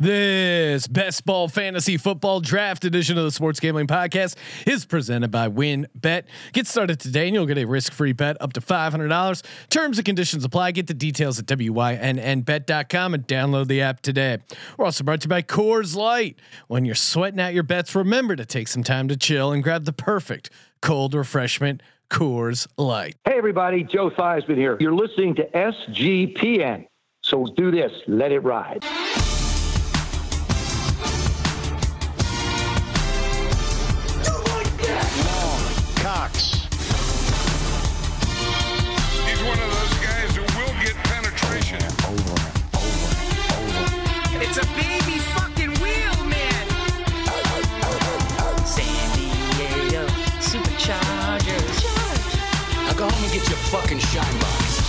This best ball fantasy football draft edition of the Sports Gambling Podcast is presented by WynnBet. Get started today and you'll get a risk-free bet up to $500. Terms and conditions apply. Get the details at wynnbet.com and download the app today. We're also brought to you by Coors Light. When you're sweating out your bets, remember to take some time to chill and grab the perfect cold refreshment, Coors Light. Hey everybody, Joe Theismann here. You're listening to SGPN. So do this, let it ride. Fucking shine box.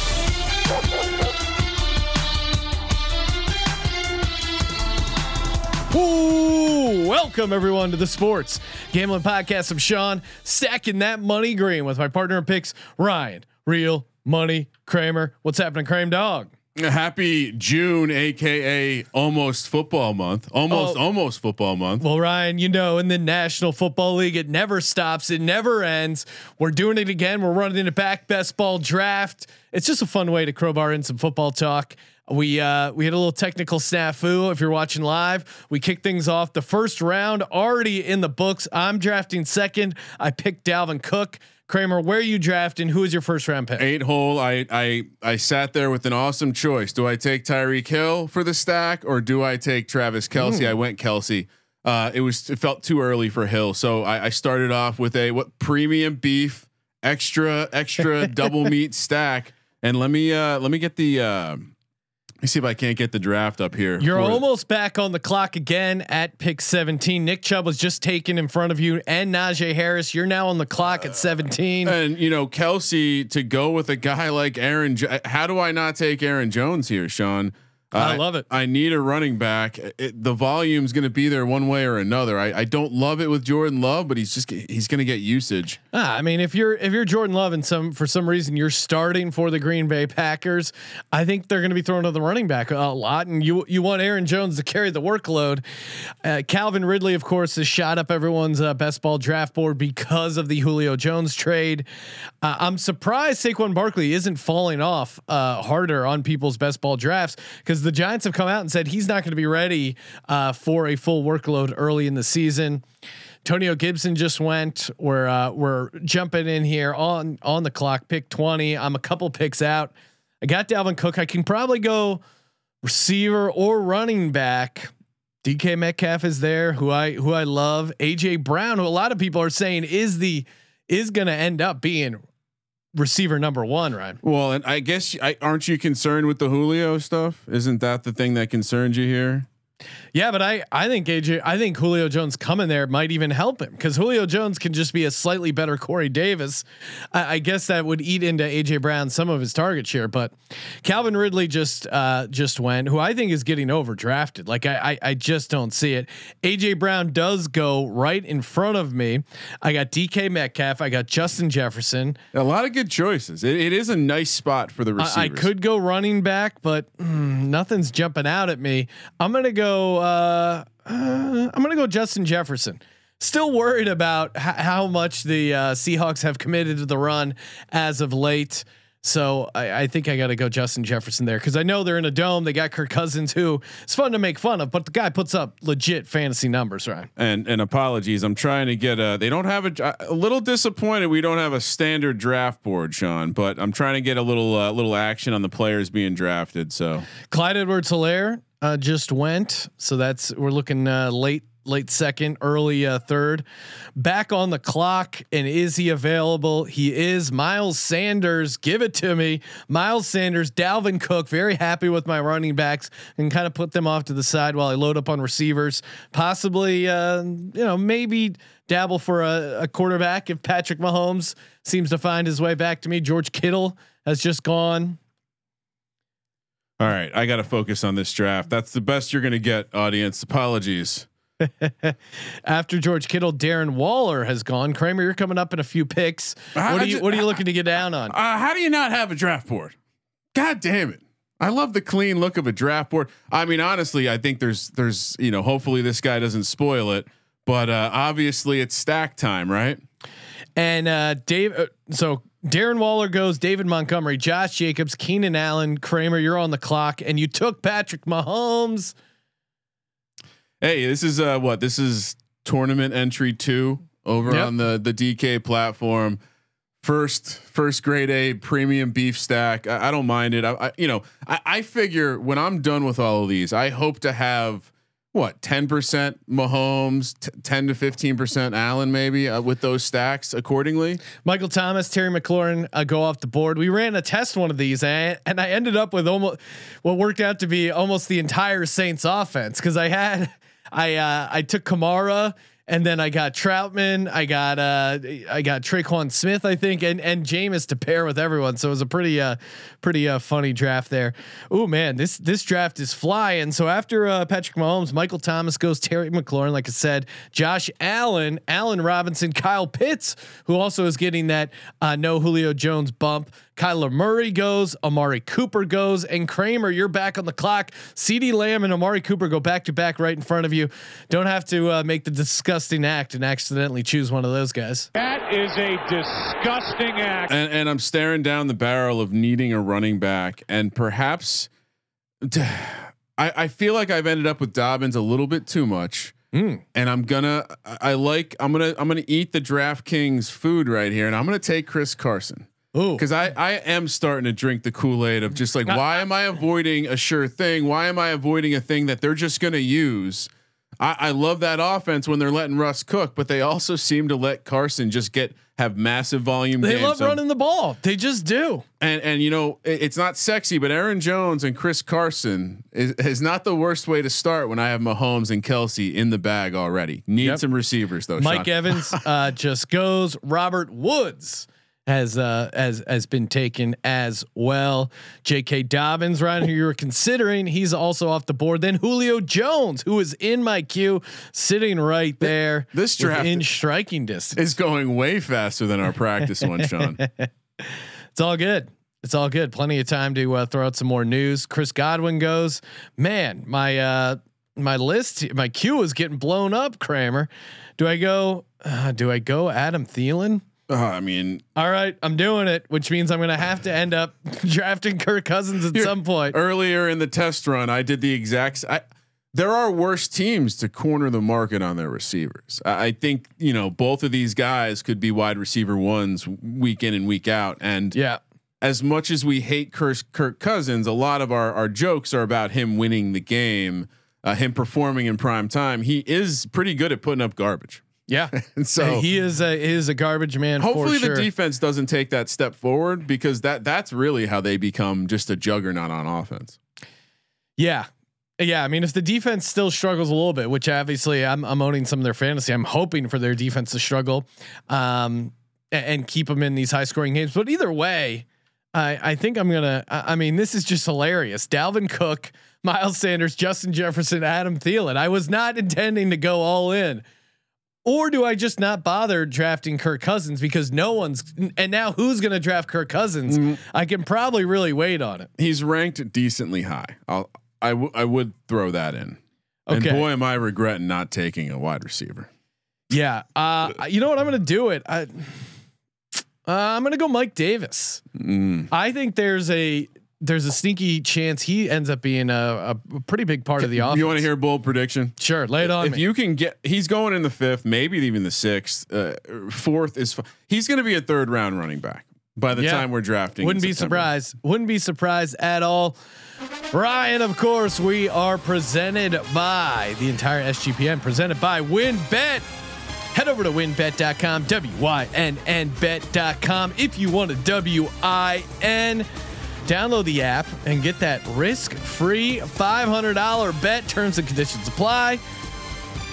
Ooh, welcome everyone to the Sports Gambling Podcast. I'm Sean, stacking that money green with my partner in picks, Ryan. Real money, Kramer. What's happening, Kramer Dog? Happy June, aka almost football month. Almost, Oh. almost football month. Well, Ryan, you know, in the National Football League, it never stops. It never ends. We're doing it again. We're running it back. Best ball draft. It's just a fun way to crowbar in some football talk. We uh, we had a little technical snafu. If you're watching live, we kicked things off. The first round already in the books. I'm drafting second. I picked Dalvin Cook. Kramer, where are you drafting? Who is your first round pick? Eight hole. I I I sat there with an awesome choice. Do I take Tyreek Hill for the stack or do I take Travis Kelce? I went Kelce. Uh, it was it felt too early for Hill, so I, I started off with a what premium beef, extra extra double meat stack. And let me uh let me get the uh, let me see if I can't get the draft up here. You're almost back on the clock again at pick 17. Nick Chubb was just taken in front of you and Najee Harris. You're now on the clock at 17. And you know, Kelce to go with a guy like Aaron. Jo- How do I not take Aaron Jones here, Sean? I love it. I need a running back. It, the volume's going to be there one way or another. I, I don't love it with Jordan Love, but he's just he's going to get usage. Ah, I mean, if you're if you're Jordan Love and some for some reason you're starting for the Green Bay Packers, I think they're going to be throwing to the running back a lot, and you you want Aaron Jones to carry the workload. Uh, Calvin Ridley, of course, has shot up everyone's uh, best ball draft board because of the Julio Jones trade. Uh, I'm surprised Saquon Barkley isn't falling off uh, harder on people's best ball drafts because the Giants have come out and said he's not going to be ready uh, for a full workload early in the season. Tonio Gibson just went. We're uh, we're jumping in here on on the clock. Pick twenty. I'm a couple picks out. I got Dalvin Cook. I can probably go receiver or running back. DK Metcalf is there, who I who I love. AJ Brown, who a lot of people are saying is the is going to end up being receiver number one. Ryan. Well, and I guess I, aren't you concerned with the Julio stuff? Isn't that the thing that concerns you here? Yeah, but I I think AJ I think Julio Jones coming there might even help him because Julio Jones can just be a slightly better Corey Davis. I, I guess that would eat into AJ Brown some of his target share, but Calvin Ridley just uh, just went, who I think is getting overdrafted. Like I, I I just don't see it. AJ Brown does go right in front of me. I got DK Metcalf. I got Justin Jefferson. A lot of good choices. It, it is a nice spot for the receivers. I, I could go running back, but mm, nothing's jumping out at me. I'm gonna go. Uh, uh, I'm gonna go Justin Jefferson. Still worried about h- how much the uh, Seahawks have committed to the run as of late. So I, I think I got to go Justin Jefferson there because I know they're in a dome. They got Kirk Cousins, who it's fun to make fun of, but the guy puts up legit fantasy numbers, right? and and apologies. I'm trying to get a. They don't have a. A little disappointed. We don't have a standard draft board, Sean. But I'm trying to get a little uh, little action on the players being drafted. So Clyde Edwards Helaire uh, just went, so that's we're looking uh, late late second, early uh, third. Back on the clock, and is he available? He is. Miles Sanders, give it to me. Miles Sanders, Dalvin Cook. Very happy with my running backs, and kind of put them off to the side while I load up on receivers. Possibly, uh, you know, maybe dabble for a, a quarterback if Patrick Mahomes seems to find his way back to me. George Kittle has just gone. all right, I got to focus on this draft. That's the best you're going to get, audience. Apologies. After George Kittle, Darren Waller has gone. Kramer, you're coming up in a few picks. I- What are you ju- What are you looking to get down on? Uh, how do you not have a draft board? God damn it! I love the clean look of a draft board. I mean, honestly, I think there's there's you know, hopefully this guy doesn't spoil it, but uh, obviously it's stack time, right? And uh, Dave, uh, so Darren Waller goes, David Montgomery, Josh Jacobs, Keenan Allen, Kramer. You're on the clock, and you took Patrick Mahomes. Hey, this is uh what this is tournament entry two over Yep. on the the DK platform. First first grade A premium beef stack. I, I don't mind it. I, I you know I, I figure when I'm done with all of these, I hope to have what ten percent Mahomes, t- ten to fifteen percent Allen, maybe uh, with those stacks accordingly. Michael Thomas, Terry McLaurin uh, go off the board. We ran a test one of these, and and I ended up with almost what worked out to be almost the entire Saints offense because I had I uh, I took Kamara. And then I got Trautman, I got uh, I got Tre'Quan Smith, I think, and and Jameis to pair with everyone. So it was a pretty uh, pretty uh, funny draft there. Oh man, this this draft is flying. So after uh, Patrick Mahomes, Michael Thomas goes, Terry McLaurin, like I said, Josh Allen, Allen Robinson, Kyle Pitts, who also is getting that uh, no Julio Jones bump. Kyler Murray goes, Amari Cooper goes, and Kramer, you're back on the clock. CeeDee Lamb and Amari Cooper go back to back right in front of you. Don't have to uh, make the disgusting act and accidentally choose one of those guys. That is a disgusting act. And, and I'm staring down the barrel of needing a running back, and perhaps I, I feel like I've ended up with Dobbins a little bit too much. Mm. And I'm gonna, I I like, I'm gonna, I'm gonna eat the DraftKings food right here, and I'm gonna take Chris Carson Because I, I am starting to drink the Kool Aid of just like, why am I avoiding a sure thing? Why am I avoiding a thing that they're just gonna use? I, I love that offense when they're letting Russ cook, but they also seem to let Carson just get have massive volume. they games. love So- running the ball. They just do. and and you know it- it's not sexy, but Aaron Jones and Chris Carson is, is not the worst way to start when I have Mahomes and Kelce in the bag already. Need Yep. some receivers though. Mike Sean. Evans uh, just goes. Robert Woods has uh, has has been taken as well. J.K. Dobbins, Ryan, who you were considering, he's also off the board. Then Julio Jones, who is in my queue, sitting right there. this draft- in striking distance. is going way faster than our practice one, Sean. It's all good. It's all good. Plenty of time to uh, throw out some more news. Chris Godwin goes. Man, my uh, my list, my queue is getting blown up. Kramer, do I go? Uh, do I go Adam Thielen? Uh, I mean, All right, I'm doing it, which means I'm going to have to end up drafting Kirk Cousins at some point. earlier in the test run, I did the exact. I, there are worse teams to corner the market on their receivers. I, I think you know both of these guys could be wide receiver ones week in and week out, and Yeah. as much as we hate Kirk, Kirk Cousins, a lot of our, our jokes are about him winning the game, uh, him performing in prime time. He is pretty good at putting up garbage. Yeah. And so he is a he is a garbage man. hopefully for sure. the defense doesn't take that step forward because that that's really how they become just a juggernaut on offense. Yeah. Yeah, I mean, if the defense still struggles a little bit, which obviously I'm, I'm owning some of their fantasy, I'm hoping for their defense to struggle, um, a- and, keep them in these high scoring games. But either way, I, I think I'm gonna. I, I mean, this is just hilarious. Dalvin Cook, Miles Sanders, Justin Jefferson, Adam Thielen. I was not intending to go all in. Or do I just not bother drafting Kirk Cousins because no one's and now who's going to draft Kirk Cousins? I can probably really wait on it. He's ranked decently high. I'll I, w- I would throw that in. Okay. And boy, am I regretting not taking a wide receiver. Yeah. Uh, you know what? I'm going to do it. I, uh, I'm going to go Mike Davis. Mm. I think there's a there's a sneaky chance he ends up being a, a pretty big part of the offense. You want to hear a bold prediction? Sure, lay it on if me. you can get, he's going in the fifth, maybe even the sixth. Uh, fourth is fi- he's going to be a third round running back by the Yeah. time we're drafting. Wouldn't be September. surprised. Wouldn't be surprised at all. Ryan, of course, we are presented by the entire SGPN, presented by WynnBet. Head over to wynnbet.com, W Y N N bet.com. If you want a W I N, download the app and get that risk free $500 bet. Terms and conditions apply.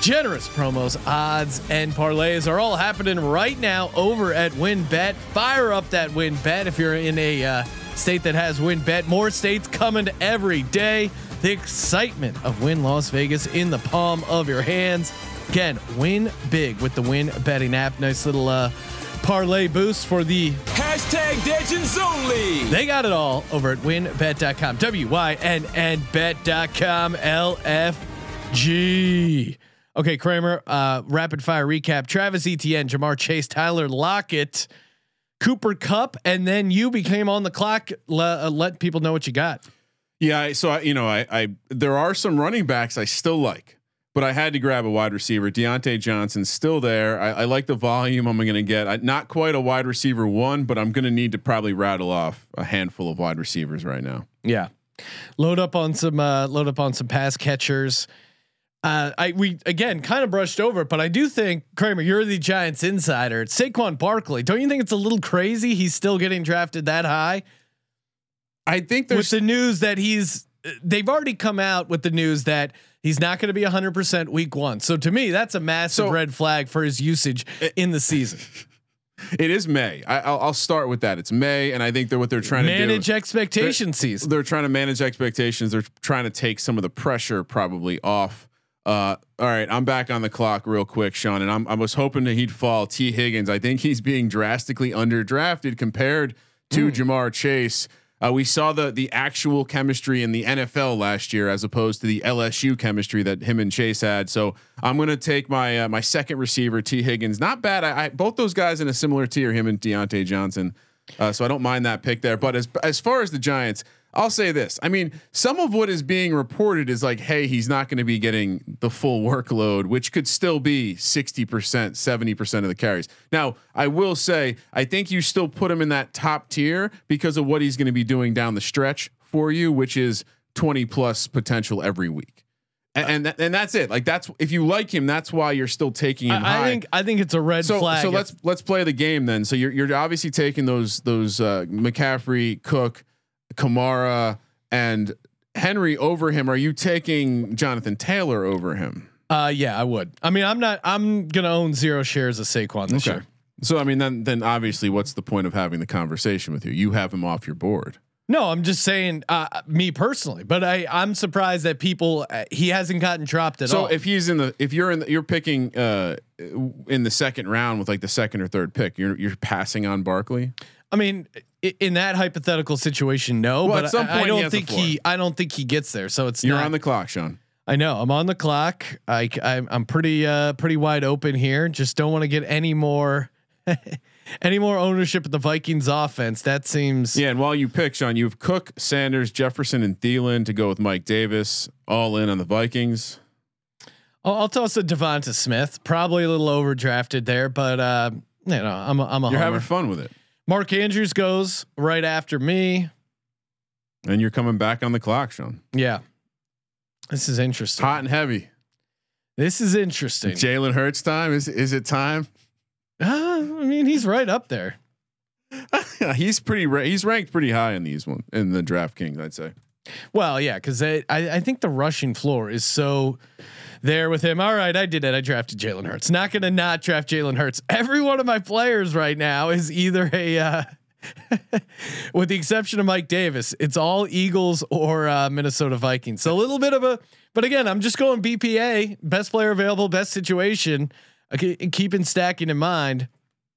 Generous promos, odds, and parlays are all happening right now over at WynnBet. Fire up that WynnBet if you're in a uh, state that has WynnBet. More states coming every day. The excitement of Wynn Las Vegas in the palm of your hands. Again, win big with the Wynn betting app. Nice little uh, parlay boost for the Hashtag Legends only. They got it all over at wynnbet.com. W Y N N bet.com. LFG. Okay, Kramer, uh, rapid fire recap. Travis Etienne, Ja'Marr Chase, Tyler Lockett, Cooper Kupp, and then you became on the clock. Le- uh, let people know what you got. Yeah, so I, you know, I, I there are some running backs I still like, but I had to grab a wide receiver. Diontae Johnson's still there. I, I like the volume I'm going to get. I, not quite a wide receiver one, but I'm going to need to probably rattle off a handful of wide receivers right now. Yeah. Load up on some uh, load up on some pass catchers. Uh, I we again kind of brushed over it, but I do think Kramer, you're the Giants insider. It's Saquon Barkley. Don't you think it's a little crazy? He's still getting drafted that high I think with there's the news that he's. They've already come out with the news that he's not going to be 100 percent week one. So to me, that's a massive So- red flag for his usage in the season. it is May. I, I'll, I'll start with that. It's May, and I think that what they're trying to Manage do. expectation season. they're trying to manage expectations. They're trying to take some of the pressure probably off. Uh, all right, I'm back on the clock real quick, Sean, and I'm, I was hoping that he'd fall. Tee Higgins, I think he's being drastically underdrafted compared to Ja'Marr Chase. Uh, we saw the the actual chemistry in the NFL last year, as opposed to the LSU chemistry that him and Chase had. So I'm going to take my uh, my second receiver, Tee Higgins. Not bad. I, I both those guys in a similar tier, him and Diontae Johnson. Uh, so I don't mind that pick there. But as as far as the Giants, I'll say this. I mean, some of what is being reported is like, hey, he's not going to be getting the full workload, which could still be 60%, 70% of the carries. Now, I will say, I think you still put him in that top tier because of what he's going to be doing down the stretch for you, which is 20 plus potential every week. And and, that, and that's it. Like that's if you like him, that's why you're still taking him I, I high think I think it's a red so flag. so let's let's play the game then. So you're you're obviously taking those those uh, McCaffrey, Cook, Kamara, and Henry over him. Are you taking Jonathan Taylor over him? Uh, yeah, I would. I mean, I'm not. I'm gonna own zero shares of Saquon this year. So I mean, then then obviously, what's the point of having the conversation with you? You have him off your board. No, I'm just saying, uh, me personally. But I, I'm surprised that people. Uh, he hasn't gotten dropped at So all. So if he's in the if you're in the, you're picking uh in the second round with like the second or third pick, you're you're passing on Barkley. I mean, in that hypothetical situation, no. Well, but at some I, I point don't think he. I don't think he gets there. So it's You're not, on the clock, Sean. I know. I'm on the clock. I, I'm, I'm pretty, uh, pretty wide open here. Just don't want to get any more, any more ownership of the Vikings offense. That seems. Yeah, and while you pick, Sean, you have Cook, Sanders, Jefferson, and Thielen to go with Mike Davis, all in on the Vikings. I'll, I'll toss a Devonta Smith. Probably a little overdrafted there, but uh, you know, I'm a, I'm a You're homer. having fun with it, Mark Andrews goes right after me. and you're coming back on the clock, Sean. Yeah, this is interesting. Hot and heavy. This is interesting. Jalen Hurts time is is it time? Uh, I mean, he's right up there. he's pretty. Ra- he's ranked pretty high in these one in the DraftKings, I'd say. Well, yeah, because I, I think the rushing floor is so there with him. All right, I did it. I drafted Jalen Hurts. Not going to not draft Jalen Hurts. Every one of my players right now is either a, uh, with the exception of Mike Davis, it's all Eagles or uh, Minnesota Vikings. So a little bit of a, but again, I'm just going BPA, best player available, best situation, okay, keeping stacking in mind.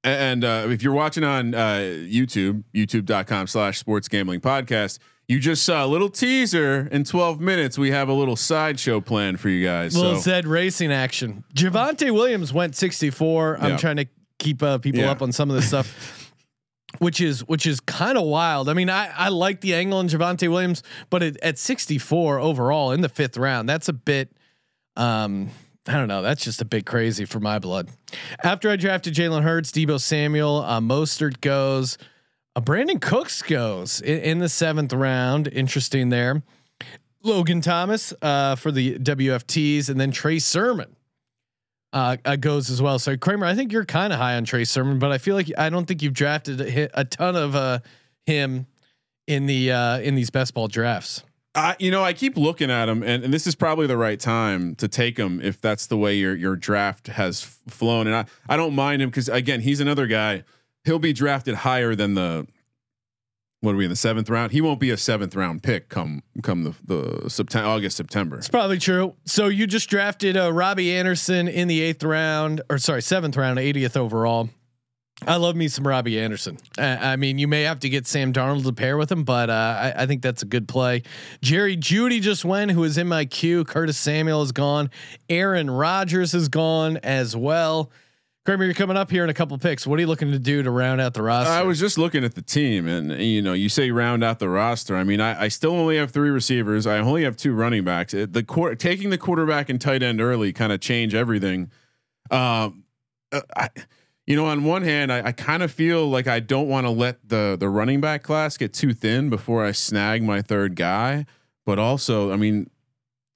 And uh, if you're watching on uh, YouTube, youtube.com slash sports gambling podcast, you just saw a little teaser in 12 minutes. We have a little sideshow plan for you guys. Little So Zed racing action. Javonte Williams went 64. I'm trying to keep uh, people Yeah. up on some of this stuff, which is which is kind of wild. I mean, I I like the angle in Javonte Williams, but it, at 64 overall in the fifth round, that's a bit. Um, I don't know. That's just a bit crazy for my blood. After I drafted Jalen Hurts, Deebo Samuel, uh, Mostert goes. Uh, Brandin Cooks goes in, in the seventh round. Interesting there. Logan Thomas uh, for the WFTs, and then Trey Sermon uh, uh, goes as well. So Kramer, I think you're kind of high on Trey Sermon, but I feel like I don't think you've drafted a, a ton of uh, him in the in these best ball drafts. I, you know, I keep looking at him, and, and this is probably the right time to take him if that's the way your your draft has flown. And I, I don't mind him because again, he's another guy. He'll be drafted higher than the what are we in the seventh round? He won't be a seventh round pick come come the the September August September. It's probably true. So you just drafted uh, Robby Anderson in the eighth round, or sorry, seventh round, 80th overall. I love me some Robby Anderson. I mean, you may have to get Sam Darnold to pair with him, but uh, I, I, think that's a good play. Jerry Jeudy just went, who is in my queue. Curtis Samuel is gone. Aaron Rodgers is gone as well. Kramer, you're coming up here in a couple picks. What are you looking to do to round out the roster? I was just looking at the team, and you know, you say round out the roster. I mean, I, I still only have three receivers. I only have two running backs. The taking the quarterback and tight end early kind of change everything. Um, uh, I you know, on one hand, I, I kind of feel like I don't want to let the the running back class get too thin before I snag my third guy. But also, I mean,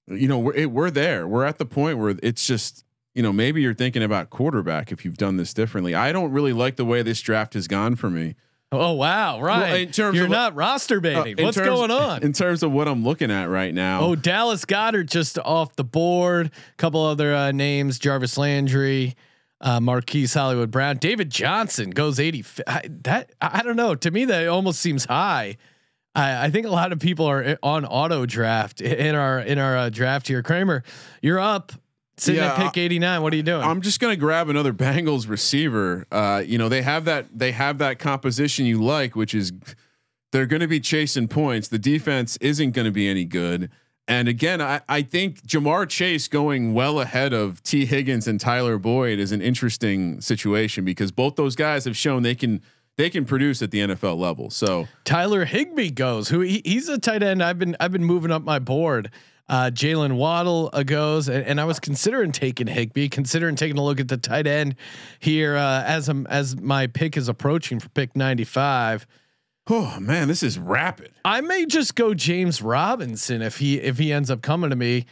you know, we're it, we're there. We're at the point where it's just, you know, maybe you're thinking about quarterback if you've done this differently. I don't really like the way this draft has gone for me. Oh wow! Right, well, in terms you're of, not roster baiting. Uh, What's terms, going on in terms of what I'm looking at right now? Oh, Dallas Goedert just off the board. A couple other uh, names: Jarvis Landry, uh, Marquise Hollywood Brown, David Johnson goes 80. I, that I don't know. To me, that almost seems high. I, I think a lot of people are on auto draft in our in our uh, draft here. Kramer, you're up. Sitting yeah, at pick 89. What are you doing? I'm just gonna grab another Bengals receiver. Uh, you know, they have that they have that composition you like, which is they're gonna be chasing points. The defense isn't gonna be any good. And again, I, I think Ja'Marr Chase going well ahead of Tee Higgins and Tyler Boyd is an interesting situation because both those guys have shown they can they can produce at the NFL level. So Tyler Higbee goes, who he, he's a tight end. I've been I've been moving up my board. Uh, Jaylen Waddle uh, goes, and, and, I was considering taking Higbee, considering taking a look at the tight end here uh, as I'm, as my pick is approaching for pick 95. Oh man, this is rapid. I may just go James Robinson if he if he ends up coming to me.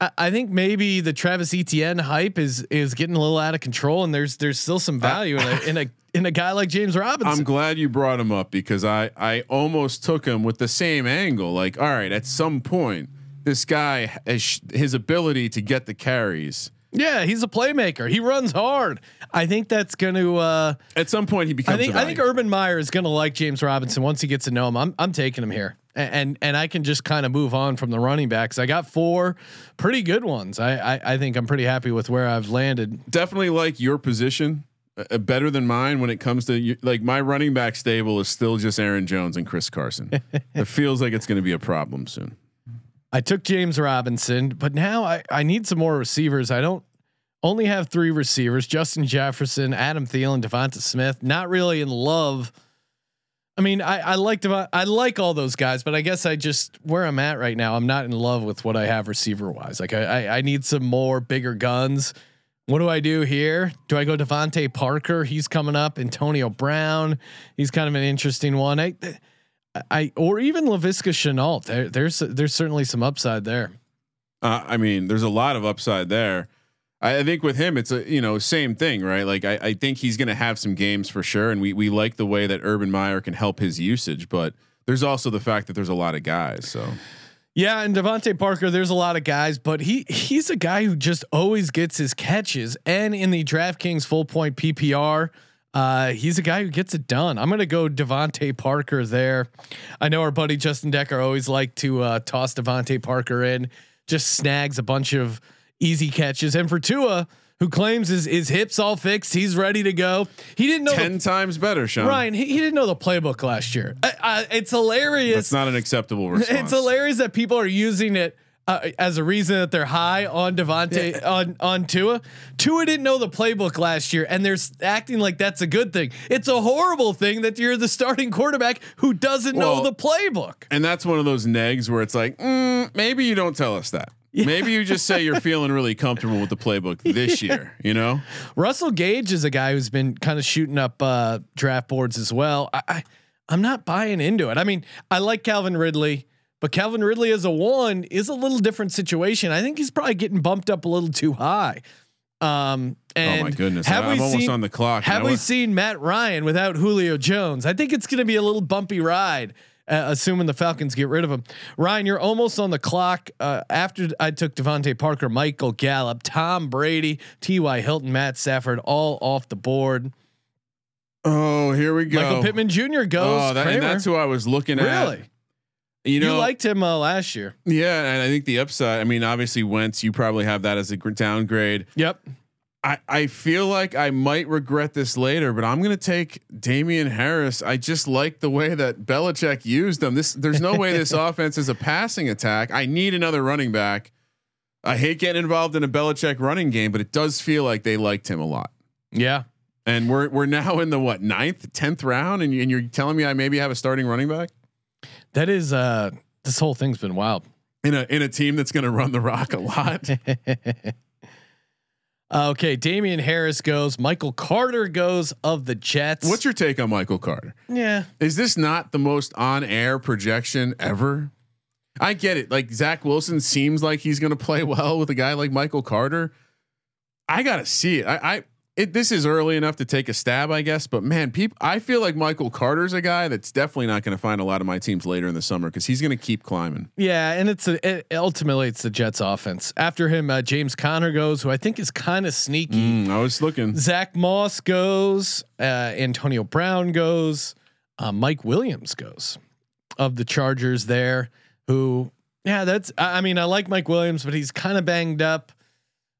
I, I think maybe the Travis Etienne hype is is getting a little out of control, and there's there's still some value in a in a in a guy like James Robinson. I'm glad you brought him up because I I almost took him with the same angle. Like, all right, at some point, this guy his ability to get the carries yeah, he's a playmaker. He runs hard. I think that's going to. Uh, At some point, he becomes. I think. I think Urban Meyer is going to like James Robinson once he gets to know him. I'm. I'm taking him here, and and, and I can just kind of move on from the running backs. I got four pretty good ones. I, I I think I'm pretty happy with where I've landed. Definitely like your position. Uh, better than mine when it comes to like my running back stable is still just Aaron Jones and Chris Carson. it feels like it's going to be a problem soon. I took James Robinson, but now I, I need some more receivers. I don't only have three receivers: Justin Jefferson, Adam Thielen, Devonta Smith. Not really in love. I mean, I, I like Devon, I like all those guys, but I guess I just where I'm at right now, I'm not in love with what I have receiver wise. Like I, I, I need some more bigger guns. What do I do here? Do I go DeVante Parker? He's coming up. Antonio Brown. He's kind of an interesting one. I, I or even Laviska Shenault. There, there's there's certainly some upside there. Uh, I mean, there's a lot of upside there. I, I think with him, it's a you know same thing, right? Like I, I think he's going to have some games for sure, and we we like the way that Urban Meyer can help his usage, but there's also the fact that there's a lot of guys. So yeah, and DeVante Parker, there's a lot of guys, but he he's a guy who just always gets his catches, and in the DraftKings full point PPR. Uh, he's a guy who gets it done. I'm gonna go DeVante Parker there. I know our buddy Justin Decker always like to uh, toss DeVante Parker in, just snags a bunch of easy catches. And for Tua, who claims his his hips all fixed, he's ready to go. He didn't know ten the, times better, Sean. Ryan, he, he didn't know the playbook last year. it's hilarious. It's not an acceptable response. It's hilarious that people are using it. Uh, as a reason that they're high on DeVante yeah. on on Tua. Tua didn't know the playbook last year, and they're acting like that's a good thing. It's a horrible thing that you're the starting quarterback who doesn't well, know the playbook. And that's one of those negs where it's like, mm, maybe you don't tell us that. Yeah. Maybe you just say you're feeling really comfortable with the playbook this yeah. year, you know? Russell Gage is a guy who's been kind of shooting up uh, draft boards as well. I, I I'm not buying into it. I mean, I like Calvin Ridley, but Calvin Ridley as a one is a little different situation. I think he's probably getting bumped up a little too high. Um, and oh my goodness, have I, we I'm seen, on the clock. Have we seen Matt Ryan without Julio Jones? I think it's going to be a little bumpy ride uh, assuming the Falcons get rid of him. Ryan, you're almost on the clock. Uh, after I took DeVante Parker, Michael Gallup, Tom Brady, T.Y. Hilton, Matt Stafford, all off the board. Oh, here we go. Michael Pittman Jr. goes. Oh, that, that's who I was looking really? at. Really? You know, you liked him uh, last year. Yeah, and I think the upside. I mean, obviously Wentz. You probably have that as a downgrade. Yep. I, I feel like I might regret this later, but I'm gonna take Damien Harris. I just like the way that Belichick used them. This there's no way this offense is a passing attack. I need another running back. I hate getting involved in a Belichick running game, but it does feel like they liked him a lot. Yeah. And we're we're now in the what ninth, tenth round, and, you, and you're telling me I maybe have a starting running back That is uh this whole thing's been wild. in a in a team that's going to run the rock a lot. Okay, Damien Harris goes. Michael Carter goes of the Jets. What's your take on Michael Carter? yeah? Is this not the most on air projection ever? I get it. Like Zach Wilson seems like he's going to play well with a guy like Michael Carter. I got to see it. I, I it, this is early enough to take a stab, I guess. But man, people, I feel like Michael Carter's a guy that's definitely not going to find a lot of my teams later in the summer because he's going to keep climbing. Yeah, and it's a, it, ultimately it's the Jets offense. After him, uh, James Conner goes, who I think is kind of sneaky. Mm, I was looking. Zach Moss goes. Uh, Antonio Brown goes. Uh, Mike Williams goes of the Chargers there. Who, yeah, that's. I I mean, I like Mike Williams, but he's kind of banged up.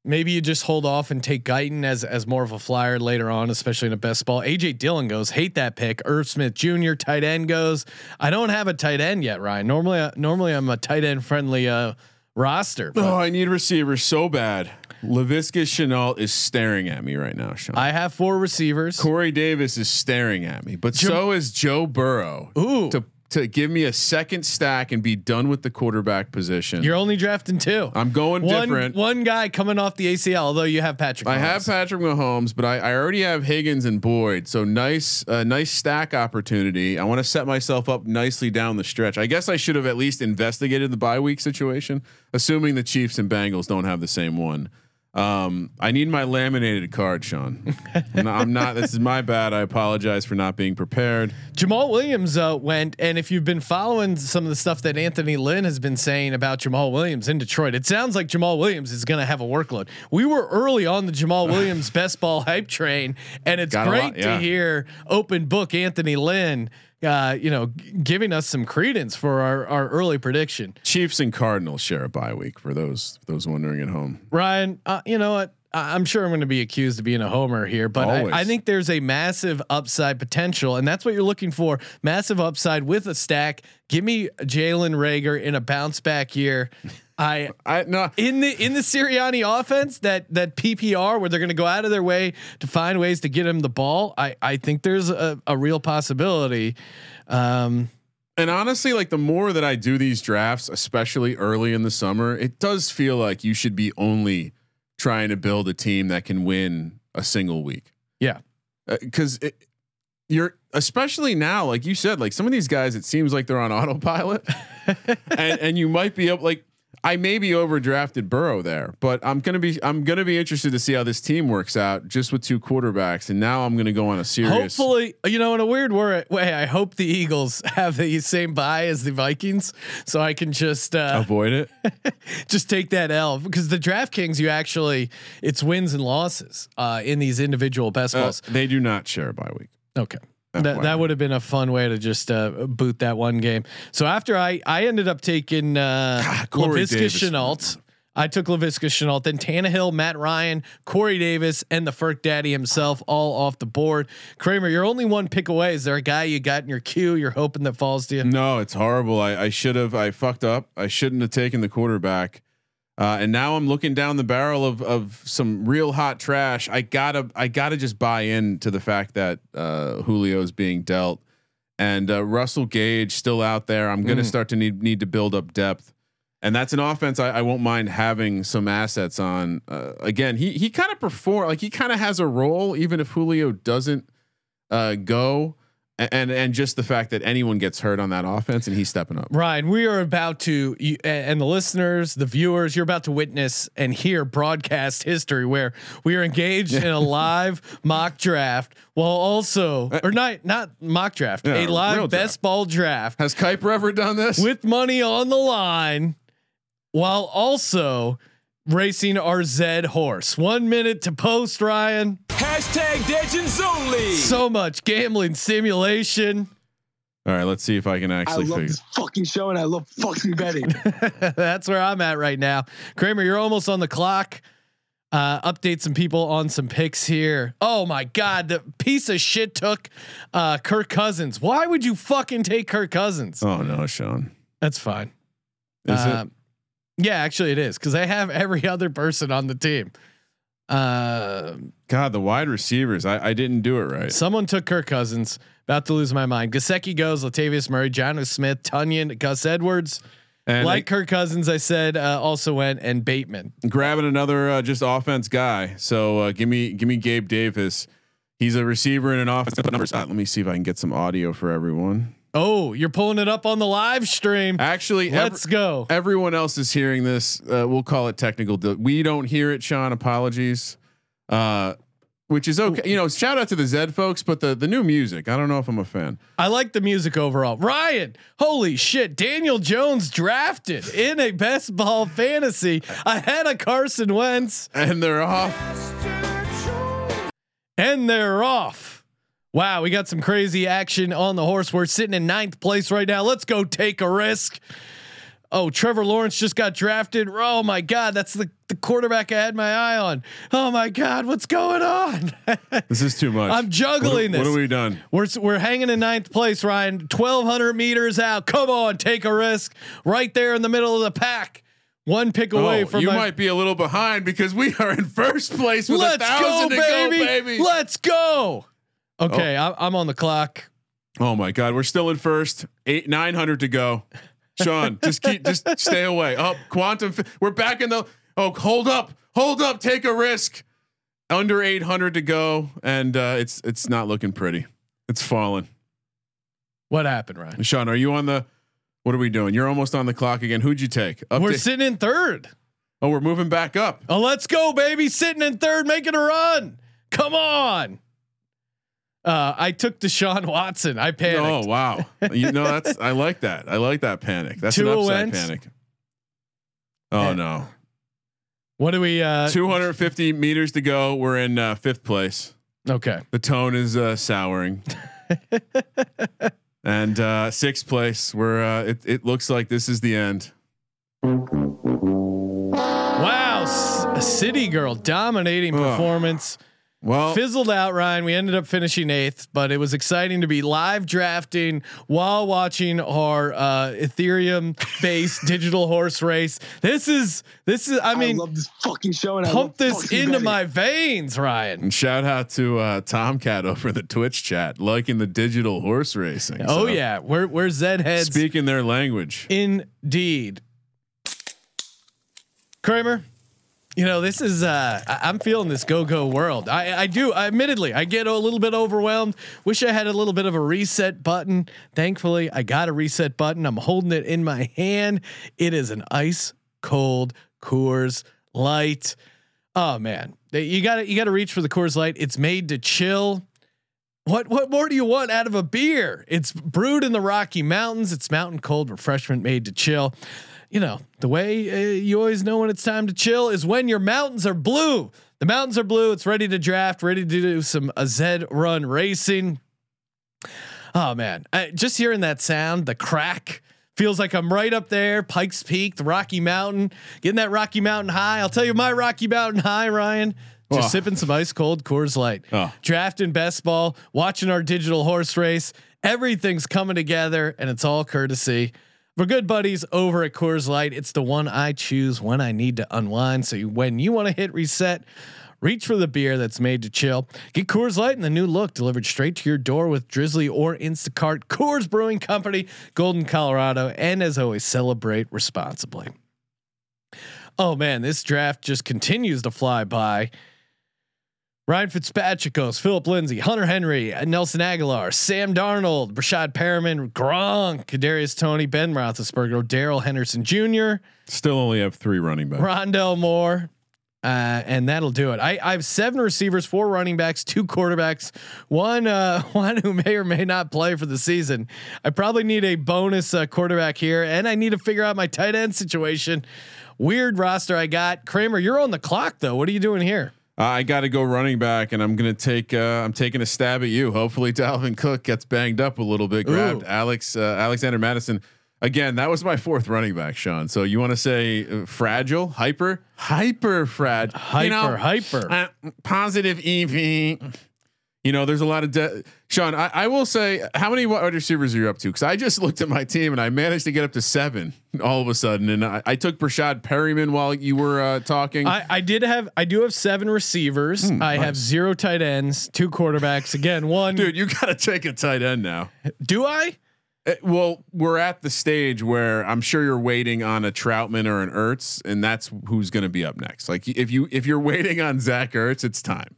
Maybe you just hold off and take Guyton as as more of a flyer later on, especially in a best ball. AJ Dillon goes, hate that pick. Irv Smith Jr. tight end goes. I don't have a tight end yet, Ryan. Normally, uh, normally I'm a tight end friendly uh, roster. Oh, I need receivers so bad. Laviska Shenault is staring at me right now, Sean. I have four receivers. Corey Davis is staring at me, but Jam- so is Joe Burrow. Ooh. To to give me a second stack and be done with the quarterback position. You're only drafting two. I'm going one, different. One guy coming off the ACL, although you have Patrick. I Mahomes. have Patrick Mahomes, but I, I already have Higgins and Boyd. So nice, uh, nice stack opportunity. I want to set myself up nicely down the stretch. I guess I should have at least investigated the bye week situation, assuming the Chiefs and Bengals don't have the same one. Um, I need my laminated card, Sean. I'm not, I'm not. This is my bad. I apologize for not being prepared. Jamal Williams uh, went, and if you've been following some of the stuff that Anthony Lynn has been saying about Jamal Williams in Detroit, it sounds like Jamal Williams is going to have a workload. We were early on the Jamal Williams best ball hype train, and it's Got great lot, yeah. to hear open book Anthony Lynn. Uh, you know, g- giving us some credence for our, our early prediction. Chiefs and Cardinals share a bye week for those those wondering at home. Ryan, uh, you know what? I- I'm sure I'm going to be accused of being a homer here, but I, I think there's a massive upside potential, and that's what you're looking for. Massive upside with a stack. Give me Jalen Reagor in a bounce back year. I I no. in the in the Sirianni offense that that PPR where they're going to go out of their way to find ways to get him the ball. I I think there's a, a real possibility. Um, And honestly, like the more that I do these drafts, especially early in the summer, it does feel like you should be only trying to build a team that can win a single week. yeah, Because you're, especially now, like you said, like some of these guys, it seems like they're on autopilot, and, and you might be up like. I may be overdrafted Burrow there, but I'm gonna be I'm gonna be interested to see how this team works out just with two quarterbacks. And now I'm gonna go on a serious. Hopefully, you know, in a weird way, I hope the Eagles have the same buy as the Vikings, so I can just uh, avoid it. just take that L because the DraftKings, you actually it's wins and losses uh, in these individual best Uh, balls. they do not share a bye week. Okay. That, that would have been a fun way to just uh, boot that one game. So after I I ended up taking uh, Laviska Davis, Shenault. I took Laviska Shenault, then Tannehill, Matt Ryan, Corey Davis, and the Ferk Daddy himself all off the board. Kramer, you're only one pick away. Is there a guy you got in your queue you're hoping that falls to you? No, it's horrible. I, I should have. I fucked up. I shouldn't have taken the quarterback. Uh, and now I'm looking down the barrel of of some real hot trash. I gotta I gotta just buy in to the fact that uh, Julio's being dealt, and uh, Russell Gage still out there. I'm gonna Mm. start to need need to build up depth, and that's an offense I, I won't mind having some assets on. Uh, again, he he kind of perform like he kind of has a role even if Julio doesn't uh, go, and and just the fact that anyone gets hurt on that offense and he's stepping up. Ryan, we are about to, and the listeners, the viewers, you're about to witness and hear broadcast history where we are engaged in a live mock draft while also, uh, or not, not mock draft, a live draft. best ball draft Has Kiper ever done this? with money on the line while also racing our Zed horse. One minute to post, Ryan. Hashtag Legends only. So much gambling simulation. All right, let's see if I can actually. I actually love figure. this fucking show and I love fucking betting. That's where I'm at right now. Kramer, you're almost on the clock. Uh, update some people on some picks here. Oh my god, the piece of shit took uh, Kirk Cousins. Why would you fucking take Kirk Cousins? Oh no, Sean. That's fine. Is Uh, Yeah, actually it is because I have every other person on the team. Uh. God, the wide receivers. I, I didn't do it right. someone took Kirk Cousins. About to lose my mind. Gesicki goes. Latavius Murray, Jonnu Smith, Tonyan, Gus Edwards. And like Kirk Cousins, I said uh, also went and Bateman. grabbing another uh, just offense guy. So uh, give me give me Gabe Davis. He's a receiver in an offense. Let me see if I can get some audio for everyone. Oh, you're pulling it up on the live stream. Actually, Let's every- go. Everyone else is hearing this. Uh, we'll call it technical. Di- we don't hear it, Sean. Apologies. Uh, which is okay. You know, shout out to the Zed folks, but the the new music. I don't know if I'm a fan. I like the music overall. Ryan, holy shit. Daniel Jones drafted in a best ball fantasy ahead of Carson Wentz, And they're off. and they're off. Wow, we got some crazy action on the horse. We're sitting in ninth place right now. Let's go take a risk. Oh, Trevor Lawrence just got drafted. Oh my God, that's the, the quarterback I had my eye on. Oh my God, what's going on? This is too much. I'm juggling what, this. What have we done? We're we're hanging in ninth place, Ryan. Twelve hundred meters out. Come on, take a risk. Right there in the middle of the pack. One pick oh, away Oh, from you my, might be a little behind because we are in first place with Let's a thousand go, to baby. go, baby. Let's go. Okay, I, I'm on the clock. Oh my God, we're still in first. Eight nine hundred to go. Sean, just keep, just stay away. Oh, quantum. We're back in the. Oh, hold up, hold up. Take a risk. Under eight hundred to go, and uh, it's it's not looking pretty. It's falling. What happened, Ryan? Sean, are you on the? What are we doing? You're almost on the clock again. Who'd you take? Up We're to- sitting in third. oh, we're moving back up. Oh, let's go, baby. Sitting in third, making a run. Come on. Uh, I took Deshaun Watson. I panicked. Oh wow! You know that's I like that. I like that panic. That's Tua an upside Wentz. panic. Oh no! What do we? Uh, 250 meters to go. We're in uh, fifth place. okay. The tone is uh, souring. and uh, sixth place, where uh, it, it looks like this is the end. Wow, S- a City Girl dominating Ugh. Performance. Well, Fizzled out, Ryan. We ended up finishing eighth, but it was exciting to be live drafting while watching our uh, Ethereum-based digital horse race. This is this is. I mean, love this fucking show and pump love this into betting. my veins, Ryan. and shout out to uh, Tomcat over the Twitch chat, liking the digital horse racing. Oh So, yeah, we're we're Zed heads. speaking their language. Indeed. Kramer, you know, this is uh I, I'm feeling this go-go world. I I do admittedly I get a little bit overwhelmed. Wish I had a little bit of a reset button. Thankfully, I got a reset button. I'm holding it in my hand. It is an ice cold Coors Light. Oh man. You got to you got to reach for the Coors Light. It's made to chill. What what more do you want out of a beer? It's brewed in the Rocky Mountains. It's mountain cold refreshment made to chill. You know the way uh, you always know when it's time to chill is when your mountains are blue. The mountains are blue. It's ready to draft, ready to do some a Z run racing. Oh man, I, just hearing that sound, the crack feels like I'm right up there, Pikes Peak, the Rocky Mountain, getting that Rocky Mountain high. I'll tell you my Rocky Mountain high, Ryan. Just Oh. sipping some ice cold Coors Light, Oh. drafting best ball, watching our digital horse race. Everything's coming together, and it's all courtesy. We're good buddies over at Coors Light. It's the one I choose when I need to unwind. So when you want to hit reset, reach for the beer that's made to chill. Get Coors Light in the new look delivered straight to your door with Drizzly or Instacart. Coors Brewing Company, Golden, Colorado, and as always, celebrate responsibly. Oh man, this draft just continues to fly by. Ryan Fitzpatrick, Philip Lindsay, Hunter Henry, Nelson Agholor, Sam Darnold, Breshad Perriman, Gronk, Kadarius Toney, Ben Roethlisberger, Darrell Henderson Jr., Still only have three running backs. Rondale Moore, uh, and that'll do it. I, I have seven receivers, four running backs, two quarterbacks, one uh, one who may or may not play for the season. I probably need a bonus uh, quarterback here, and I need to figure out my tight end situation. Weird roster I got. Kramer, you're on the clock though. What are you doing here? Uh, I got to go running back, and I'm gonna take. Uh, I'm taking a stab at you. Hopefully, Dalvin Cook gets banged up a little bit. Grabbed Ooh. Alex uh, Alexander Mattison. again, that was my fourth running back, Sean. So you want to say uh, fragile, hyper, hyper fragile, Hyper, hyper. uh, positive EV. You know, there's a lot of de- Sean. I, I will say, how many wide receivers are you up to? Because I just looked at my team and I managed to get up to seven all of a sudden. And I, I took Breshad Perriman while you were uh, talking. I, I did have I do have seven receivers. Hmm, I have zero tight ends, two quarterbacks. Again, one. Dude, you got to take a tight end now. do I? Uh, Well, we're at the stage where I'm sure you're waiting on a Trautman or an Ertz, and that's who's going to be up next. Like if you if you're waiting on Zach Ertz, it's time.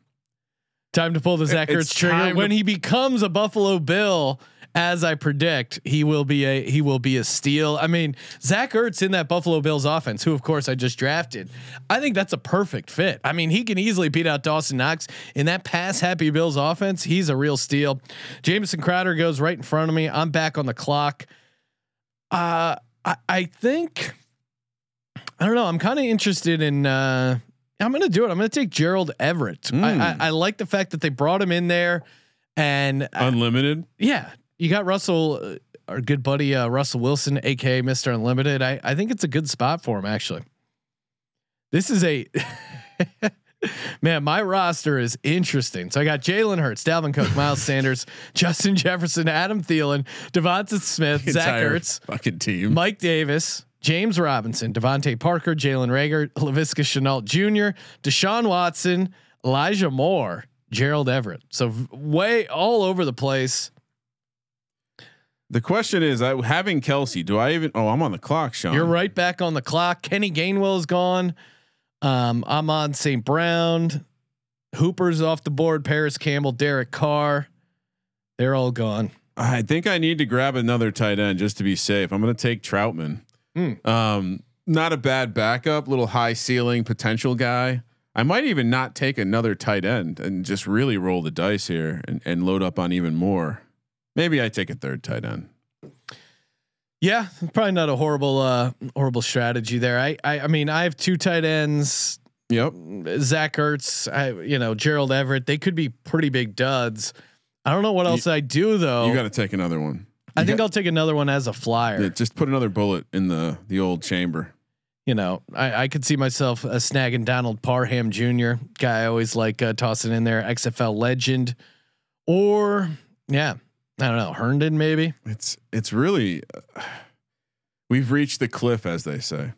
Time to pull the Zach Ertz trigger. When he becomes a Buffalo Bill, as I predict, he will be a he will be a steal. I mean, Zach Ertz in that Buffalo Bills offense, who of course I just drafted. I think that's a perfect fit. I mean, he can easily beat out Dawson Knox in that pass happy Bills offense. He's a real steal. Jamison Crowder goes right in front of me. I'm back on the clock. Uh, I, I think I don't know. I'm kind of interested in. Uh, I'm going to do it. I'm going to take Gerald Everett. I, I, I like the fact that they brought him in there, and uh, Unlimited. yeah, you got Russell, uh, our good buddy uh, Russell Wilson, aka Mister Unlimited. I I think it's a good spot for him actually. This is a. Man, my roster is interesting. So I got Jalen Hurts, Dalvin Cook, Miles Sanders, Justin Jefferson, Adam Thielen, DeVonta Smith, Zach Ertz, fucking team. Mike Davis, James Robinson, DeVante Parker, Jalen Reagor, Laviska Shenault Jr., Deshaun Watson, Elijah Moore, Gerald Everett. So way all over the place. The question is, I, having Kelce, do I even? Oh, I'm on the clock, Sean. You're right back on the clock. Kenny Gainwell is gone. Um, I'm on St. Brown. Hooper's off the board. Parris Campbell, Derek Carr. They're all gone. I think I need to grab another tight end just to be safe. I'm going to take Trautman. Hmm. Um, not a bad backup, little high ceiling potential guy. I might even not take another tight end and just really roll the dice here and, and load up on even more. Maybe I take a third tight end. Yeah, probably not a horrible, uh, horrible strategy there. I, I, I mean, I have two tight ends. Yep. Zach Ertz, I, you know, Gerald Everett. They could be pretty big duds. I don't know what else I do though. You got to take another one. I think I'll take another one as a flyer. Yeah, just put another bullet in the the old chamber. you know, I, I could see myself uh, snagging Donald Parham Jr. Guy I always like uh, tossing in there, XFL legend, or yeah, I don't know, Herndon maybe. It's it's really uh, we've reached the cliff, as they say.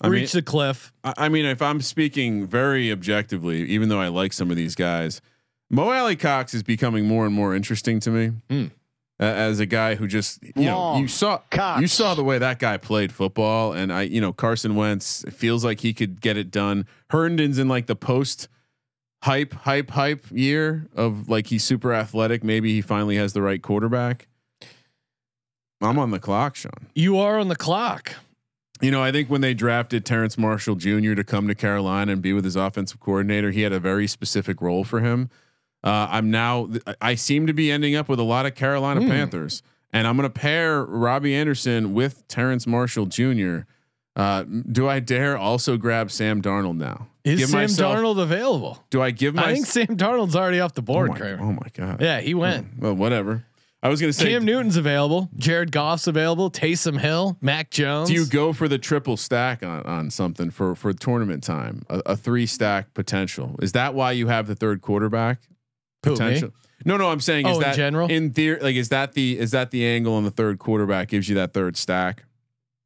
I mean, Reach the cliff. I I mean, if I'm speaking very objectively, even though I like some of these guys, Mo Alie-Cox is becoming more and more interesting to me Hmm. A- as a guy who just you know you saw you saw the way that guy played football, and I you know Carson Wentz feels like he could get it done. Herndon's in like the post hype hype hype year of like he's super athletic. Maybe he finally has the right quarterback. I'm on the clock, Sean. You are on the clock. You know, I think when they drafted Terrace Marshall Jr. to come to Carolina and be with his offensive coordinator, he had a very specific role for him. Uh, I'm now, I seem to be ending up with a lot of Carolina Hmm. Panthers, and I'm going to pair Robby Anderson with Terrace Marshall Jr. Uh, do I dare also grab Sam Darnold now? Is Give Sam myself- Darnold available? Do I give my? I think Sam Darnold's already off the oh, board. my, oh my god! Yeah, he went. Well, whatever. I was going to say, Cam Newton's available. Jared Goff's available. Taysom Hill, Mac Jones. Do you go for the triple stack on, on something for for tournament time? A, a three stack potential. Is that why you have the third quarterback Who, potential? No, no. I'm saying is Oh, in that general? in theory, like is that the is that the angle on the third quarterback gives you that third stack?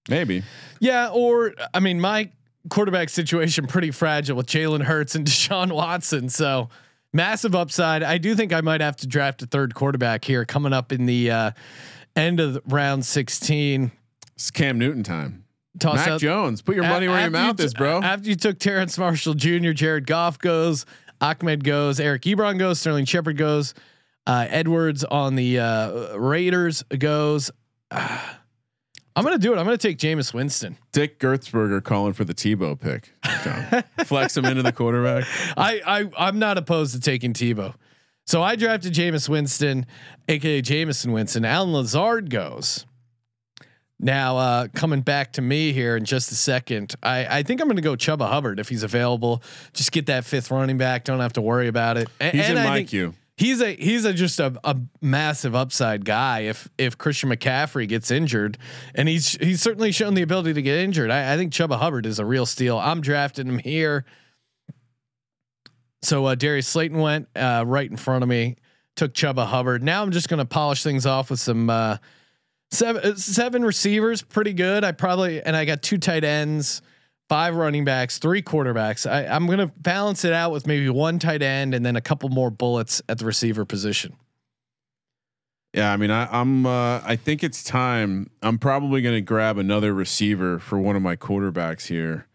Maybe. Yeah, or I mean, my quarterback situation pretty fragile with Jalen Hurts and Deshaun Watson. So massive upside. I do think I might have to draft a third quarterback here coming up in the uh, end of the round 16. It's Cam Newton time. Toss Mac out Jones, put your money A- where your mouth t- is, bro. After you took Terrace Marshall Jr., Jared Goff goes, Ahmed goes, Eric Ebron goes, Sterling Shepard goes, uh, Edwards on the uh, Raiders goes. I'm gonna do it. I'm gonna take Jameis Winston. Dick Gertzberger calling for the Tebow pick. Flex him into the quarterback. I, I I'm not opposed to taking Tebow. So I drafted Jameis Winston, aka Jamison Winston. Allen Lazard goes. Now uh, coming back to me here in just a second. I, I think I'm going to go Chuba Hubbard if he's available. Just get that fifth running back. Don't have to worry about it. A- He's and in I my queue. he's a he's a just a, a massive upside guy. If if Christian McCaffrey gets injured, and he's he's certainly shown the ability to get injured. I, I think Chuba Hubbard is a real steal. I'm drafting him here. So uh, Darius Slayton went uh, right in front of me. Took Chuba Hubbard. Now I'm just going to polish things off with some uh, seven uh, seven receivers. Pretty good. I probably and I got two tight ends five running backs, three quarterbacks. I, I'm to balance it out with maybe one tight end and then a couple more bullets at the receiver position. Yeah, I mean, I, I'm. Uh, I think it's time. I'm probably going to grab another receiver for one of my quarterbacks here.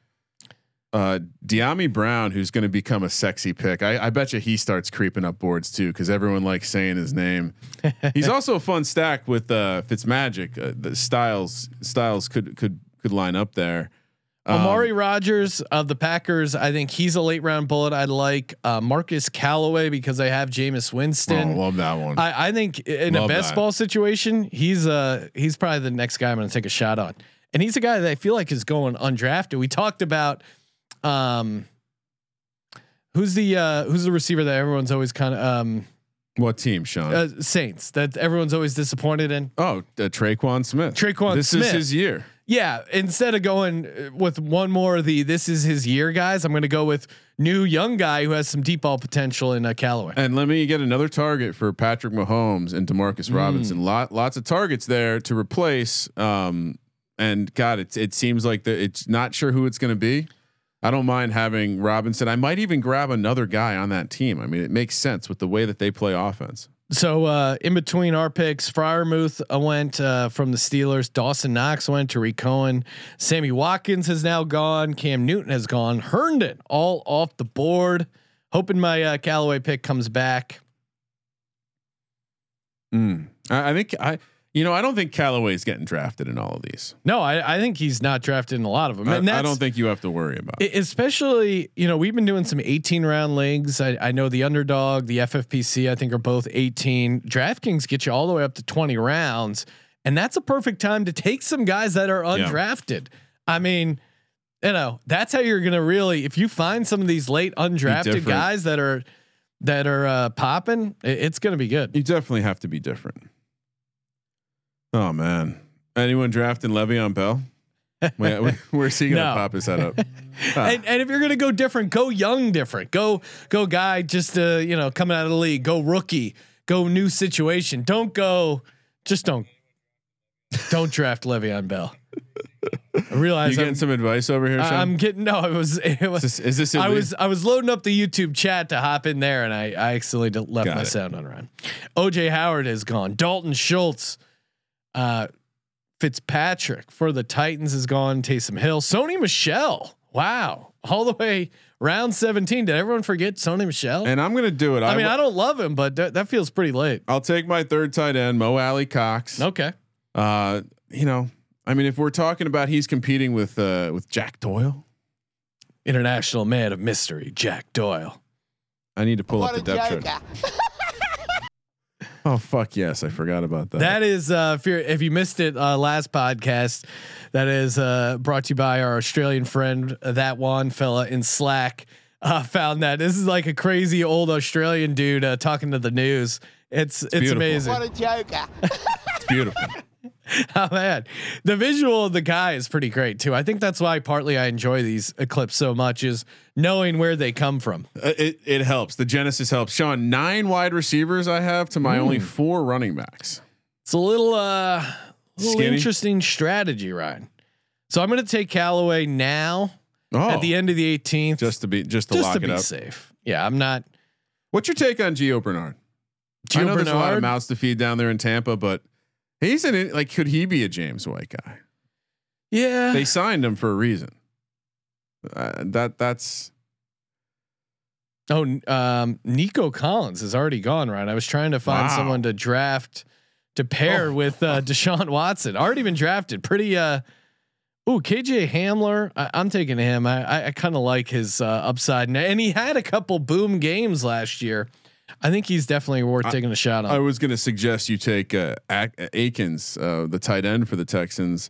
Uh, Dyami Brown, who's going to become a sexy pick. I, I bet you he starts creeping up boards too, because everyone likes saying his name. He's also a fun stack with uh, Fitzmagic. Uh, the Styles Styles could could could line up there. Um, Amari Rodgers of the Packers, I think he's a late round bullet. I'd like uh, Marquez Callaway because I have Jameis Winston. Oh, love that one. I, I think in Love a best that. ball situation, he's uh he's probably the next guy I'm going to take a shot on, and he's a guy that I feel like is going undrafted. We talked about um who's the uh who's the receiver that everyone's always kind of um what team, Sean? uh, Saints that everyone's always disappointed in. oh, uh, Tre'Quan Smith. Tre'Quan This Smith. is his year. Yeah, instead of going uh, with one more of the this is his year guys, I'm going to go with new young guy who has some deep ball potential in uh, Callaway. And let me get another target for Patrick Mahomes and Demarcus Mm. Robinson. Lot lots of targets there to replace. Um, and God, it it seems like the, it's not sure who it's going to be. I don't mind having Robinson. I might even grab another guy on that team. I mean, it makes sense with the way that they play offense. So uh, in between our picks, Freiermuth uh, went uh, from the Steelers. Dawson Knox went to Cohen. Sammy Watkins has now gone. Cam Newton has gone. Herndon all off the board. Hoping my uh, Callaway pick comes back. I, I think I, you know, I don't think Callaway's getting drafted in all of these. No, I, I think he's not drafted in a lot of them. I, I don't think you have to worry about. It. especially you know we've been doing some 18 round leagues I, I know the underdog the ffpc i think are both 18 draftkings get you all the way up to 20 rounds and that's a perfect time to take some guys that are Yeah. undrafted i mean you know that's how you're gonna really if you find some of these late undrafted guys that are that are uh, popping it, it's gonna be good You definitely have to be different. Oh man, anyone drafting Le'Veon Bell? Where's he No. pop his head up? Ah. and, and if you're gonna go different, go young different. Go go guy just uh, you know coming out of the league. Go rookie. Go new situation. Don't go. Just don't. Don't draft Le'Veon Bell. I realize you I'm, getting some advice over here, Sean? I'm getting no. It was it was. is this, is this I was I was loading up the YouTube chat to hop in there, and I I accidentally left Got my it. sound on run. OJ Howard is gone. Dalton Schultz, uh, Fitzpatrick for the Titans is gone. Taysom Hill, Sony Michel. Wow, all the way round 17. Did everyone forget Sony Michel? and I'm gonna do it. I mean, w- I don't love him, but that, that feels pretty late. I'll take my third tight end, Mo Alie-Cox. Okay. Uh, you know, I mean, if we're talking about he's competing with uh with Jack Doyle, International man of mystery, Jack Doyle. I need to pull up the depth chart. Oh fuck yes, I forgot about that. That is, uh, if, you're, if you missed it uh, last podcast, that is uh, brought to you by our Australian friend, uh, that one fella in Slack. Uh, found that this is like a crazy old Australian dude uh, talking to the news. It's it's, beautiful. amazing. it's beautiful. Oh man, the visual of the guy is pretty great too. I think that's why partly I enjoy these clips so much is knowing where they come from. Uh, it it helps. The Genesis helps. Sean, nine wide receivers I have to my only four running backs. It's a little uh, little Skinny? interesting strategy, Ryan. So I'm going to take Callaway now Oh, at the end of the 18th, just to be just to just lock to it be up. safe. Yeah, I'm not. What's your take on Gio Bernard? I Gio know there's a lot of mouths to feed down there in Tampa, but he's an like could he be a James White guy? Yeah, They signed him for a reason. Uh, that that's Oh, um, Nico Collins is already gone, right? I was trying to find Wow. someone to draft to pair Oh. with uh, Deshaun Watson. Already been drafted. Pretty. Uh, ooh, KJ Hamler. I, I'm taking him. I I, I kind of like his uh, upside, and, and he had a couple boom games last year. I think he's definitely worth taking a shot on. I was going to suggest you take uh, Akins, uh, the tight end for the Texans.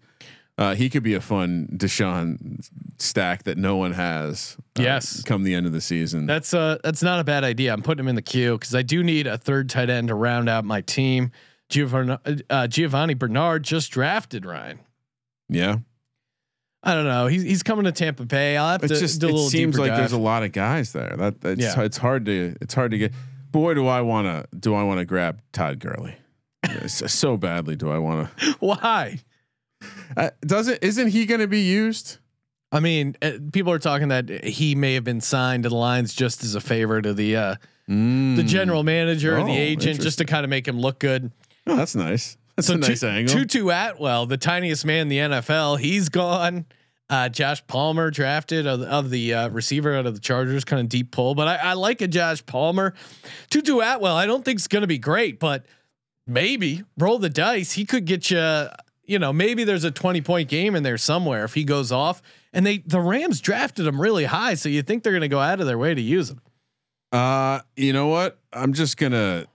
Uh, he could be a fun Deshaun stack that no one has. uh, Yes. come the end of the season. That's uh that's not a bad idea. I'm putting him in the queue because I do need a third tight end to round out my team. Giovanni, uh, Giovanni Bernard just drafted Ryan. yeah, I don't know. He's he's coming to Tampa Bay. I'll have it's to just do a it little seems deeper like there's a lot of guys there. That it's Yeah. it's hard to it's hard to get. Boy, do I want to do I want to grab Todd Gurley? So badly do I want to. Why? Uh, doesn't isn't he going to be used? I mean, uh, people are talking that he may have been signed to the Lions just as a favor to the uh, the general manager, Oh, the agent, just to kind of make him look good. Oh, that's nice. That's So a nice Tu- angle. Tutu Atwell, the tiniest man in the NFL, he's gone. Uh, Josh Palmer drafted of, of the uh, receiver out of the Chargers, kind of deep pull, but I, I like a Josh Palmer. Tutu Atwell, I don't think it's going to be great, but maybe roll the dice. He could get you. You know, maybe there's a 20 point game in there somewhere if he goes off. And they the Rams drafted him really high, so you think they're going to go out of their way to use him. Uh, you know what? I'm just gonna.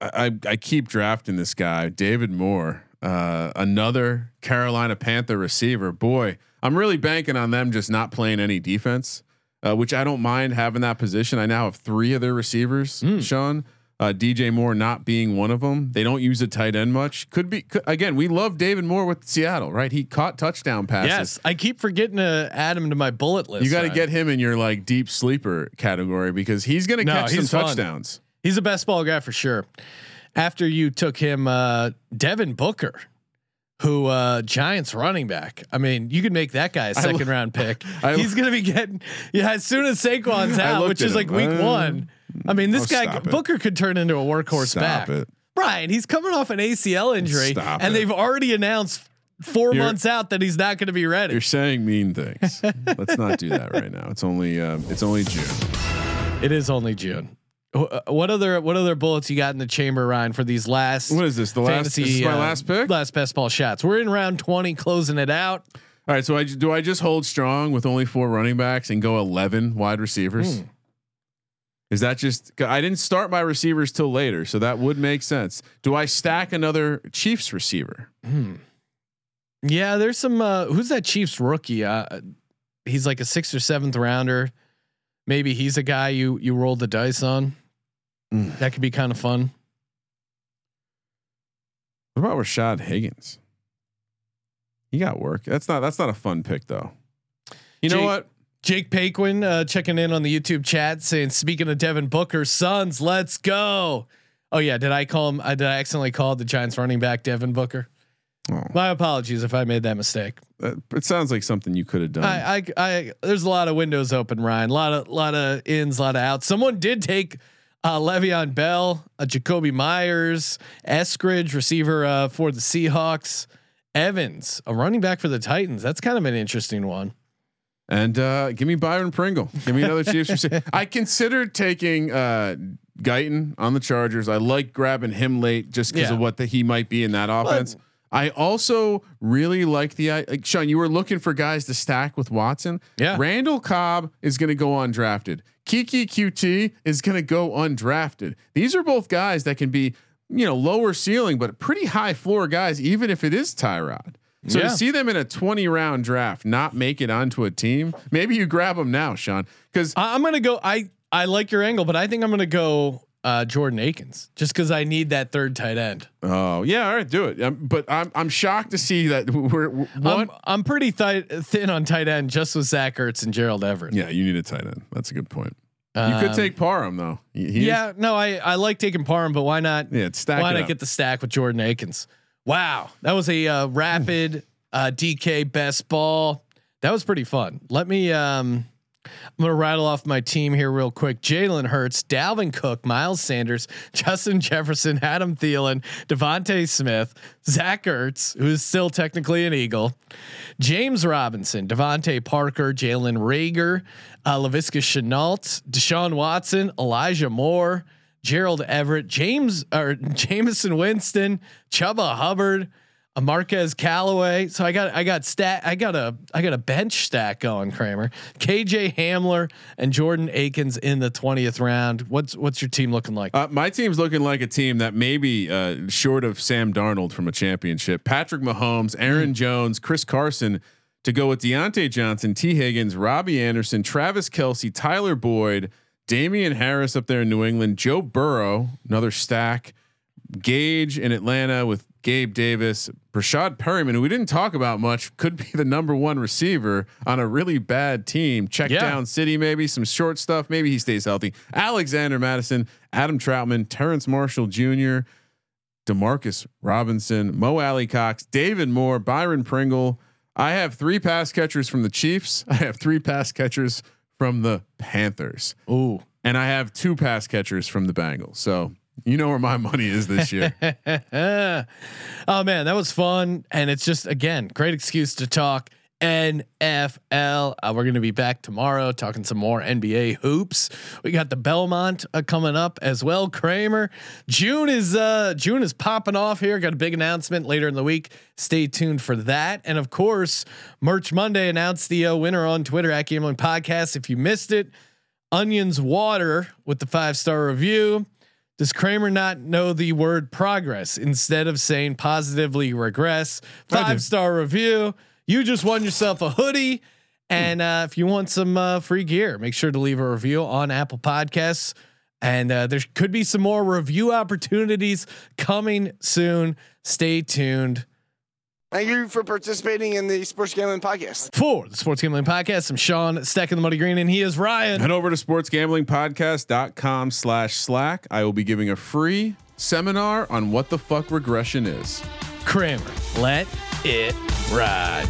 I I, I keep drafting this guy, David Moore, uh, another Carolina Panther receiver. Boy, I'm really banking on them just not playing any defense, uh, which I don't mind having that position. I now have three of their receivers, Sean. Uh, DJ Moore not being one of them. They don't use a tight end much. Could be could, again. We love David Moore with Seattle, right? He caught touchdown passes. Yes, I keep forgetting to add him to my bullet list. You got to get him in your like deep sleeper category because he's going to No, catch some fun. touchdowns. He's a best ball guy for sure. After you took him, uh, Devin Booker, who uh, Giants running back. I mean, you could make that guy a second round pick. I- He's going to be getting yeah as soon as Saquon's out, which is like him. week Uh, one. I mean, this oh, guy stop it. Booker could turn into a workhorse Stop back. it. Brian, he's coming off an ACL injury, Stop and it. they've already announced 4 You're- months out that he's not going to be ready. You're saying mean things. Let's not do that right now. It's only uh, it's only June. It is only June. Uh, What other what other bullets you got in the chamber, Ryan, for these last? What is this? The last fantasy, this is my uh, last pick. Last best ball shots. We're in round twenty, closing it out. All right. So I do I just hold strong with only four running backs and go eleven wide receivers? Hmm. Is that just? I didn't start my receivers till later, so that would make sense. Do I stack another Chiefs receiver? Yeah, there's some. Uh, who's that Chiefs rookie? Uh, he's like a sixth or seventh rounder. Maybe he's a guy you you rolled the dice on. Mm. That could be kind of fun. What about Rashard Higgins? He got work. That's not that's not a fun pick though. You know what? Jake Paquin uh, checking in on the YouTube chat saying, "Speaking of Devin Booker, Suns, let's go." Oh yeah, did I call him? Uh, did I accidentally call the Giants running back Devin Booker? Oh, My apologies if I made that mistake. that, it sounds like something you could have done. I, I, I, there's a lot of windows open, Ryan. A lot of, lot of ins, a lot of outs. Someone did take uh, Le'Veon Bell, uh, Jakobi Meyers, Eskridge, receiver uh, for the Seahawks, Evans, a running back for the Titans. That's kind of an interesting one. And uh, give me Byron Pringle. Give me another Chiefs receiver. I considered taking uh, Guyton on the Chargers. I like grabbing him late just because Yeah. of what the, he might be in that offense. I also really like the uh, like Sean. You were looking for guys to stack with Watson. Yeah. Randall Cobb is going to go undrafted. Keke Coutee is going to go undrafted. These are both guys that can be you know lower ceiling but pretty high floor guys, even if it is Tyrod. So Yeah. to see them in a 20 round draft not make it onto a team, maybe you grab them now, Sean, because I'm gonna go. I, I like your angle, but I think I'm gonna go uh, Jordan Akins just because I need that third tight end. oh yeah, all right, do it. Um, but I'm I'm shocked to see that we're, we're. I'm, I'm pretty thi- thin on tight end just with Zach Ertz and Gerald Everett. yeah, you need a tight end. That's a good point. You could Um, take Parham though. He- he is- Yeah, no, I, I like taking Parham, but why not? yeah, stack why not get the stack with Jordan Akins? Wow, that was a uh, rapid uh, DK best ball. That was pretty fun. Let me. Um, I'm gonna rattle off my team here real quick. Jalen Hurts, Dalvin Cook, Miles Sanders, Justin Jefferson, Adam Thielen, DeVonta Smith, Zach Ertz, who's still technically an Eagle, James Robinson, DeVante Parker, Jalen Reagor, uh, Laviska Shenault, Deshaun Watson, Elijah Moore, Gerald Everett, James or Jameson Winston, Chuba Hubbard. A Marquez Callaway. So I got I got stat I got a I got a bench stack going, Kramer. KJ Hamler and Jordan Akins in the 20th round. What's what's your team looking like? Uh, my team's looking like a team that maybe uh, short of Sam Darnold from a championship. Patrick Mahomes, Aaron Mm. Jones, Chris Carson to go with Diontae Johnson, Tee Higgins, Robby Anderson, Travis Kelce, Tyler Boyd, Damien Harris up there in New England, Joe Burrow, another stack, Gage in Atlanta with Gabe Davis, Breshad Perriman, who we didn't talk about much, could be the number one receiver on a really bad team. Check Yeah. down city, maybe some short stuff. Maybe he stays healthy. Alexander Mattison, Adam Trautman, Terrace Marshall Jr., Demarcus Robinson, Mo Alie-Cox, David Moore, Byron Pringle. I have three pass catchers from the Chiefs. I have three pass catchers from the Panthers, Ooh. and I have two pass catchers from the Bengals. So you know where my money is this year. oh man, that was fun, and it's just again great excuse to talk NFL. Uh, we're going to be back tomorrow talking some more NBA hoops. We got the Belmont uh, coming up as well. Kramer, June is uh, June is popping off here. Got a big announcement later in the week. Stay tuned for that, and of course, Merch Monday announced the uh, winner on Twitter at Gambling Podcast. If you missed it, Onions Water with the five star review. Does Kramer not know the word progress instead of saying positively regress? Five star review. You just won yourself a hoodie. And uh, if you want some uh, free gear, make sure to leave a review on Apple Podcasts. And uh, there could be some more review opportunities coming soon. Stay tuned. Thank you for participating in the Sports Gambling Podcast. For the Sports Gambling Podcast, I'm Sean Stacking the Muddy Green, and he is Ryan. Head over to sportsgamblingpodcast.com slash slack. I will be giving a free seminar on what the fuck regression is. Kramer. Let it ride.